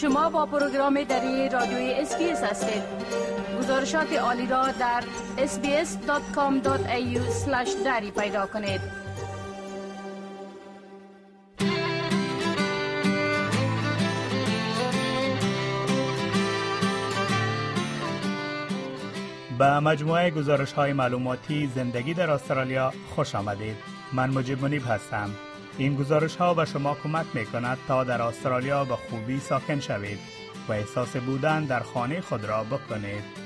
شما با پروگرام دری رادیوی SBS هستید. گزارشات عالی را در sbs.com.au دری پیدا کنید. به مجموعه گزارش های معلوماتی زندگی در استرالیا خوش آمدید. من مجیب منیب هستم. این گزارش ها به شما کمک می کند تا در استرالیا به خوبی ساکن شوید و احساس بودن در خانه خود را بکنید.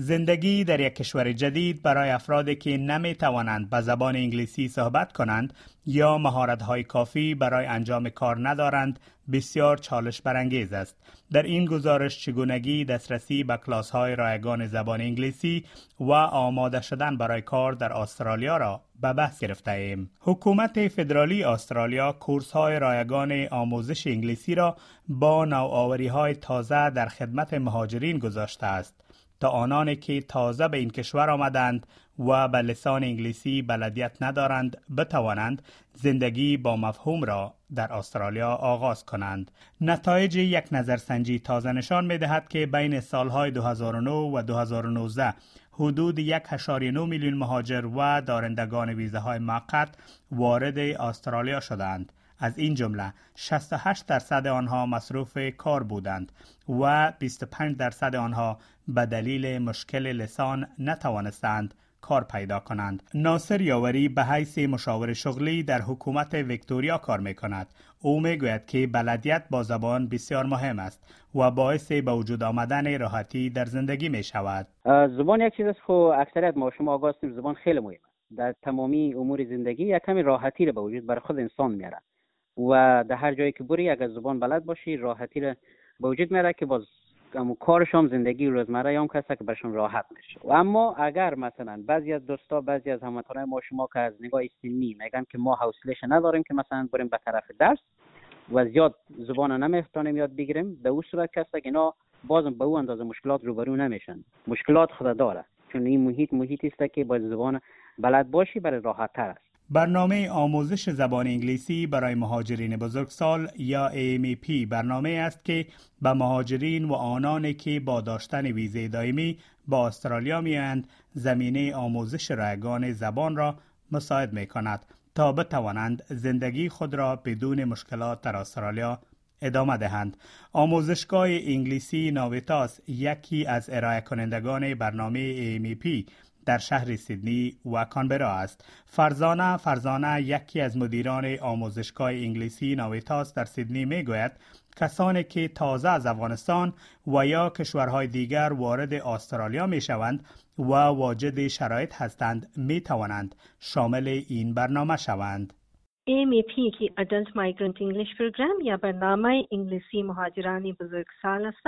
زندگی در یک کشور جدید برای افرادی که نمی توانند به زبان انگلیسی صحبت کنند یا مهارت های کافی برای انجام کار ندارند بسیار چالش برانگیز است. در این گزارش چگونگی دسترسی به کلاس های رایگان زبان انگلیسی و آماده شدن برای کار در استرالیا را به بحث گرفته ایم. حکومت فدرالی استرالیا کورس های رایگان آموزش انگلیسی را با نوآوری های تازه در خدمت مهاجرین گذاشته است. تا آنانی که تازه به این کشور آمدند و به لسان انگلیسی بلدیت ندارند بتوانند زندگی با مفهوم را در استرالیا آغاز کنند. نتایج یک نظرسنجی تازه نشان می دهد که بین سالهای 2009 و 2019 حدود 1.9 میلیون مهاجر و دارندگان ویزه های موقت وارد استرالیا شدند. از این جمله 68 درصد آنها مصروف کار بودند و 25 درصد آنها به دلیل مشکل لسان نتوانستند کار پیدا کنند. ناصر یاوری به حیث مشاور شغلی در حکومت ویکتوریا کار می کند. او می گوید که بلدیت با زبان بسیار مهم است و باعث به وجود آمدن راحتی در زندگی می شود. زبان یک چیز است خو اکثریت ما شما آگاه زبان خیلی مهم در تمامی امور زندگی یک کمی راحتی را به وجود برای خود انسان میاره و در هر جایی که بری اگر زبان بلد باشی راحتی را به وجود میاره که باز اما کارش هم زندگی روزمره هم کسا که برشون راحت میشه. و اما اگر مثلا بعضی از دوستا بعضی از هموطنان ما شما که از نگاه سنی میگن که ما حوصلهش نداریم که مثلا بریم به طرف درس و زیاد زبان نمی‌تونیم یاد بگیریم به او صورت کسا که اینا بازم به او اندازه مشکلات روبرو نمیشن. مشکلات خود داره چون این محیط محیطی است که با زبان بلد باشی برای راحت تر است. برنامه آموزش زبان انگلیسی برای مهاجرین بزرگسال یا AMP برنامه است که به مهاجرین و آنانی که با داشتن ویزه دائمی با استرالیا میآیند زمینه آموزش رایگان زبان را مساعد می کند تا بتوانند زندگی خود را بدون مشکلات در استرالیا ادامه دهند. آموزشگاه انگلیسی ناویتاس یکی از ارائه کنندگان برنامه AMP در شهر سیدنی و کانبرا است. فرزانه فرزانه یکی از مدیران آموزشگاه انگلیسی ناویتاس در سیدنی می گوید کسانی که تازه از افغانستان و یا کشورهای دیگر وارد استرالیا می شوند و واجد شرایط هستند می توانند شامل این برنامه شوند. AMEP که Adult Migrant English Program یا برنامه انگلیسی مهاجرانی بزرگسال است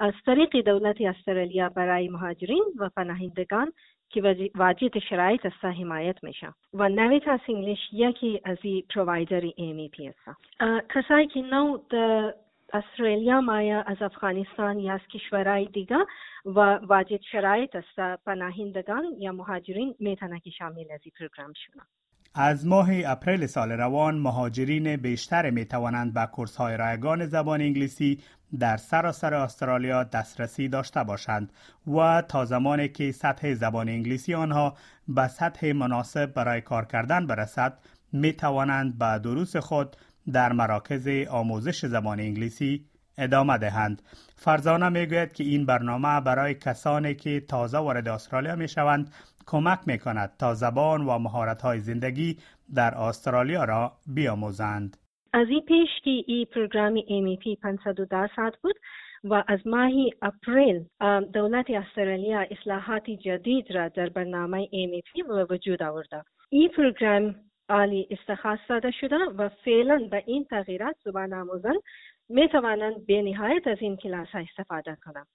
از طریق دولت استرالیا برای مهاجرین و پناهندگان که واجد شرایط است حمایت میشه. و Navitas English یکی از این provider AMEP است. کسایی که نو استرالیا میایه از افغانستان یا از کشورهای دیگه و واجد شرایط است پناهندگان یا مهاجرین می‌تونه که شامل از این پروگرام شونن از ماه اپریل سال روان مهاجرین بیشتر می توانند به کورس های رایگان زبان انگلیسی در سراسر استرالیا دسترسی داشته باشند و تا زمانی که سطح زبان انگلیسی آنها به سطح مناسب برای کار کردن برسد می توانند به دروس خود در مراکز آموزش زبان انگلیسی ادامه دهند. فرزانه می گوید که این برنامه برای کسانی که تازه وارد استرالیا می شوند کمک می کند تا زبان و مهارت های زندگی در استرالیا را بیاموزند. از این پیش که این پروگرام AMEP 510 ساعت بود و از ماهی اپریل دولت استرالیا اصلاحات جدید را در برنامه AMEP به وجود آورده. این پروگرام عالی استخاص داده شده و فعلا به این تغییرات زبان آموزان می توانند به نهایت از این کلاس ها استفاده کنند.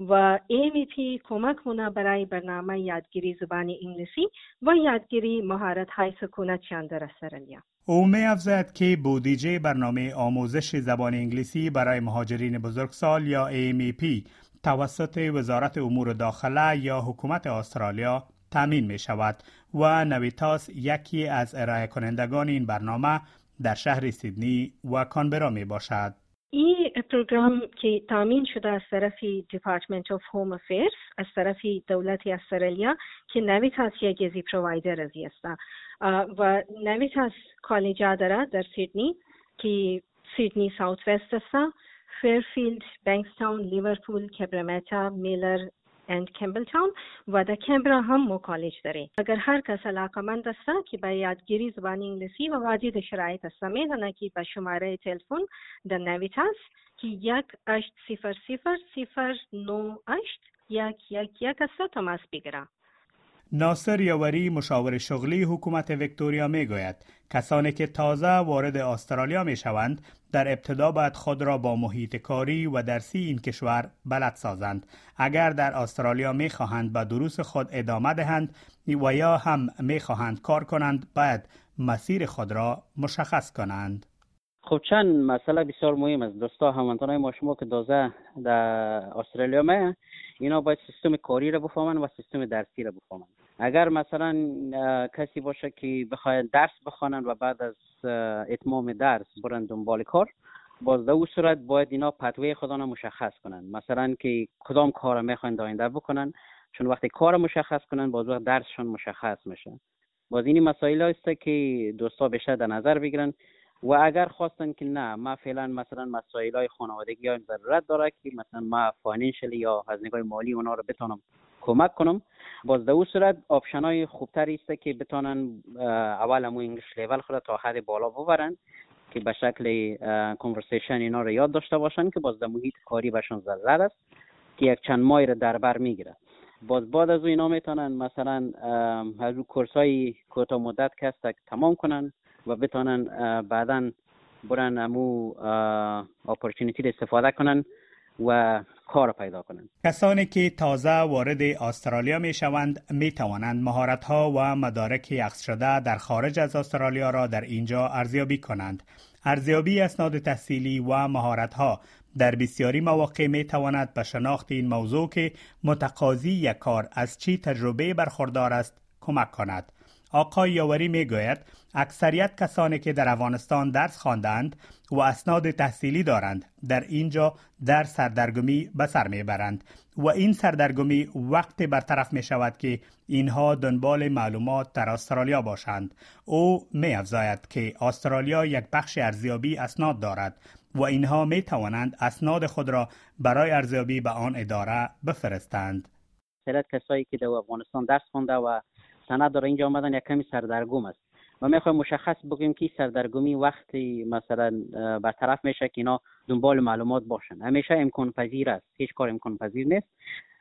و AMP کمک مونه برای برنامه یادگیری زبان انگلیسی و یادگیری مهارت های سکونت در استرالیا. او می افزاید که بودیجه برنامه آموزش زبان انگلیسی برای مهاجرین بزرگسال یا AMP توسط وزارت امور داخله یا حکومت استرالیا تامین می شود و نویتاس یکی از ارائه کنندگان این برنامه در شهر سیدنی و کانبرا می باشد. پروگرام که تامین شده از طرف دیپارتمنت آف هوم افیرز از طرف دولت استرالیا که نویت از یک گزی پرووایدر از است و نویت از کالج داره در سیدنی که سیدنی ساوت وست است فیرفیلد، بنکستاون، لیورپول، کبرمتا، میلر اند کمبل تاون و د کمبرا هم مو کالج لري اگر هر کس علاقه مند است چې به یادګیری زبان انګلیسي و واجد شرایط سمې نه کې په شماره تلیفون د نویتاس 7800 як აშთ یک ناصر یاوری مشاور شغلی حکومت وکتوریا می‌گوید کسانی که تازه وارد استرالیا می شوند در ابتدا باید خود را با محیط کاری و درسی این کشور بلد سازند. اگر در استرالیا می خواهند به دروس خود ادامه دهند و یا هم می خواهند کار کنند باید مسیر خود را مشخص کنند. خب چند مسئله بسیار مهم است. دوستا همانطور ما شما که دوزه در استرالیا می اینا باید سیستم کاری را بفهمند و سیستم درسی را بفهمند اگر مثلا کسی باشه که بخواید درس بخوانند و بعد از اتمام درس برن دنبال کار باز در صورت باید اینا پتوه خودان مشخص کنند مثلا که کدام کار می‌خواین آینده بکنن چون وقتی کار مشخص کنن باز وقت درسشان مشخص میشه. باز این مسائل است که دوستا بیشتر در نظر بگیرن. و اگر خواستن که نه ما فعلا مثلا مسائل های خانوادگی ها ضرورت داره که مثلا ما financially یا از نگاه مالی اونا رو بتونم کمک کنم. باز در صورت option های خوبتری است که بتونن اول امو English level خود تا حد بالا ببرن که به شکل conversation اینا رو یاد داشته باشن که باز در محیط کاری بهشون ضرورت است که یک چند ماه رو در بر می‌گیره باز بعد از او اینا می‌تونن مثلا از او کورس های کوتاه مدت که تمام کنن. و بتونن بعدا برن امو اپورتونیتی استفاده کنن و کار پیدا کنند کسانی که تازه وارد استرالیا می شوند می توانند مهارت ها و مدارک اخذ شده در خارج از استرالیا را در اینجا ارزیابی کنند. ارزیابی اسناد تحصیلی و مهارت ها در بسیاری مواقع می تواند به شناخت این موضوع که متقاضی یک کار از چی تجربه برخوردار است کمک کند. آقای یاوری می گوید اکثریت کسانی که در افغانستان درس خواندند و اسناد تحصیلی دارند در اینجا در سردرگمی به سر می‌برند و این سردرگمی وقت برطرف می شود که اینها دنبال معلومات در استرالیا باشند او می افزاید که استرالیا یک بخش ارزیابی اسناد دارد و اینها می توانند اسناد خود را برای ارزیابی به آن اداره بفرستند. کسایی که در افغانستان درس خونده و سند داره. اینجا آمدن یک کمی سردرگم است. و می‌خوایم مشخص بگیم که سردرگمی وقتی مثلا برطرف میشه که اینا دنبال معلومات باشن. همیشه امکان پذیر است. هیچ کار امکان پذیر نیست.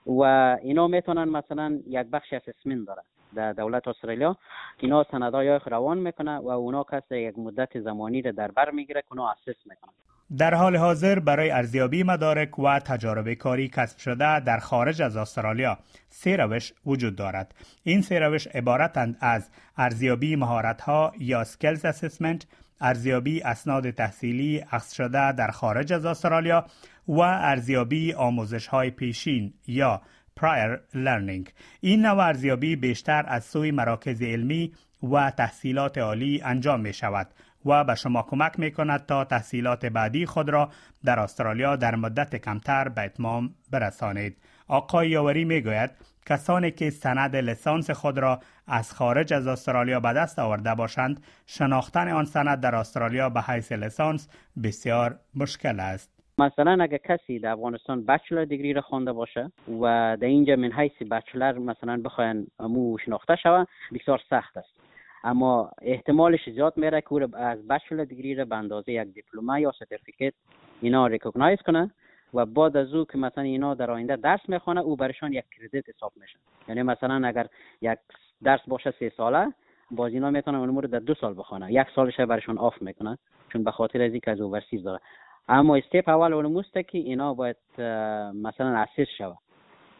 و اینا می‌تونن مثلا یک بخش assessment داره در دولت استرالیا. که اینا سندهای روان می‌کنه و اونا کس یک مدت زمانی در بر می‌گیره که اونا assess می‌کنن. در حال حاضر برای ارزیابی مدارک و تجارب کاری کسب شده در خارج از استرالیا سه روش وجود دارد. این سه روش عبارتند از ارزیابی مهارت ها یا سکلز اسسمنت ارزیابی اسناد تحصیلی اخذ شده در خارج از استرالیا و ارزیابی آموزش های پیشین یا prior learning. این نوع ارزیابی بیشتر از سوی مراکز علمی و تحصیلات عالی انجام می شود و به شما کمک می کند تا تحصیلات بعدی خود را در استرالیا در مدت کمتر به اتمام برسانید. آقای یاوری می گوید کسانی که سند لسانس خود را از خارج از استرالیا به دست آورده باشند شناختن آن سند در استرالیا به حیث لسانس بسیار مشکل است. مثلا اگر کسی در افغانستان بچلر دیگری را خوانده باشه و در اینجا من حیث بچلر مثلا بخواین امو شناخته شوه بسیار سخت است اما احتمالش زیاد میره که از bachelor degree را به اندازه یک diploma یا certificate اینا recognise کنه و بعد از او که مثلا اینا در آینده درس می‌خوانه او برشان یک credit حساب میشه. یعنی مثلا اگر یک درس باشه سه ساله باز اینا می‌تونن اون در دو سال بخونه. یک سالش برشان off می‌کنه چون به خاطر از اینکه از overseas داره. اما step اول اون که اینا باید مثلا assess شوه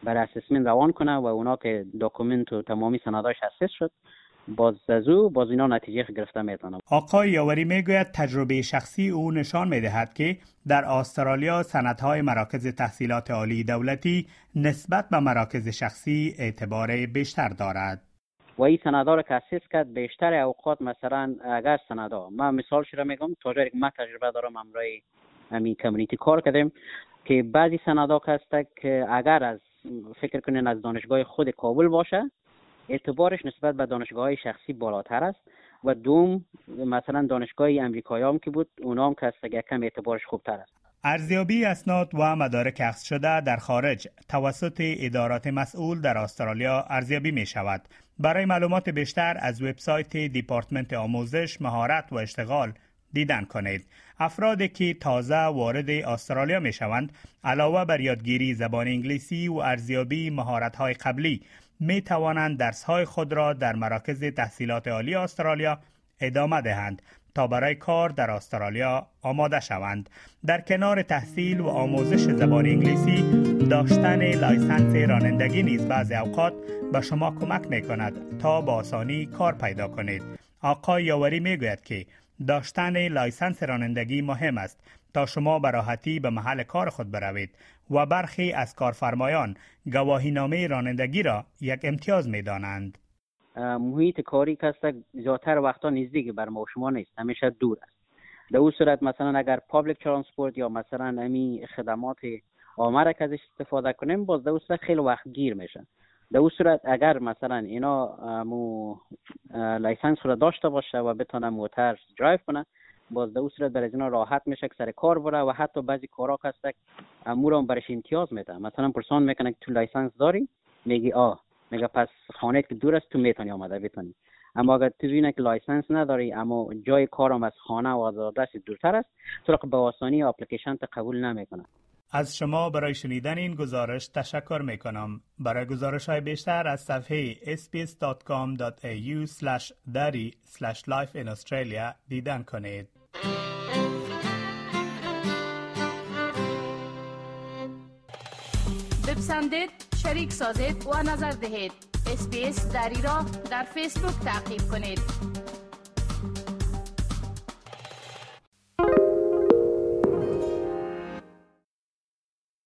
برای assessment روان کنه و اونا که document و تمامی سنداش assess شد باز از او باز اینا نتیجه گرفته می‌تونم آقای یاوری می‌گوید تجربه شخصی او نشان می‌دهد که در استرالیا سندهای مراکز تحصیلات عالی دولتی نسبت به مراکز شخصی اعتبار بیشتر دارد. و این سندا را که assess کرد بیشتر اوقات مثلا اگر سندا من مثال را میگم تا جایی که من تجربه دارم امرای همین کمیونیتی کار کردیم که بعضی سندا هست که اگر از فکر کنین از دانشگاه خود کابل باشه اعتبارش نسبت به دانشگاه شخصی بالاتر است و دوم مثلا دانشگاه امریکایی هم که بود اونا هم که است کم اعتبارش خوبتر است ارزیابی اسناد و مدارک اخذ شده در خارج توسط ادارات مسئول در استرالیا ارزیابی می شود. برای معلومات بیشتر از وبسایت دیپارتمنت آموزش، مهارت و اشتغال دیدن کنید. افرادی که تازه وارد استرالیا می شوند علاوه بر یادگیری زبان انگلیسی و ارزیابی مهارت های قبلی می توانند درس های خود را در مراکز تحصیلات عالی استرالیا ادامه دهند تا برای کار در استرالیا آماده شوند. در کنار تحصیل و آموزش زبان انگلیسی داشتن license رانندگی نیز بعض اوقات به شما کمک می کند تا با آسانی کار پیدا کنید. آقای یاوری می گوید که داشتن license رانندگی مهم است تا شما به راحتی به محل کار خود بروید و برخی از کارفرمایان گواهینامه رانندگی را یک امتیاز می دانند. محیط کاری که است زیادتر وقتا نزدیک بر ما شما نیست همیشه دور است در اون صورت مثلا اگر public transport یا مثلا امی خدمات آمر که ازش استفاده کنیم باز در اون صورت خیلی وقت گیر میشن در اون صورت اگر مثلا اینا امو license رو داشته باشه و بتونه موتر درایو کنه باز در اون صورت برای اینا راحت میشه که سر کار بره و حتی بعضی کارا هست امو هم برش امتیاز میده. مثلا پرسان می‌کنه که تو license داری؟ میگی آه. میگه پس خانه که دور است تو می‌تونی آمده بتونی. اما اگر تو که license نداری اما جای کارم از خانه و از دورتر است تو به آسانی اپلیکیشن قبول نمی‌کنه. از شما برای شنیدن این گزارش تشکر می کنم. برای گزارش های بیشتر از صفحه sbs.com.au dari life in Australia دیدن کنید. بپسندید، شریک سازید و نظر دهید. اسپیس دری را در فیسبوک تعقیب کنید.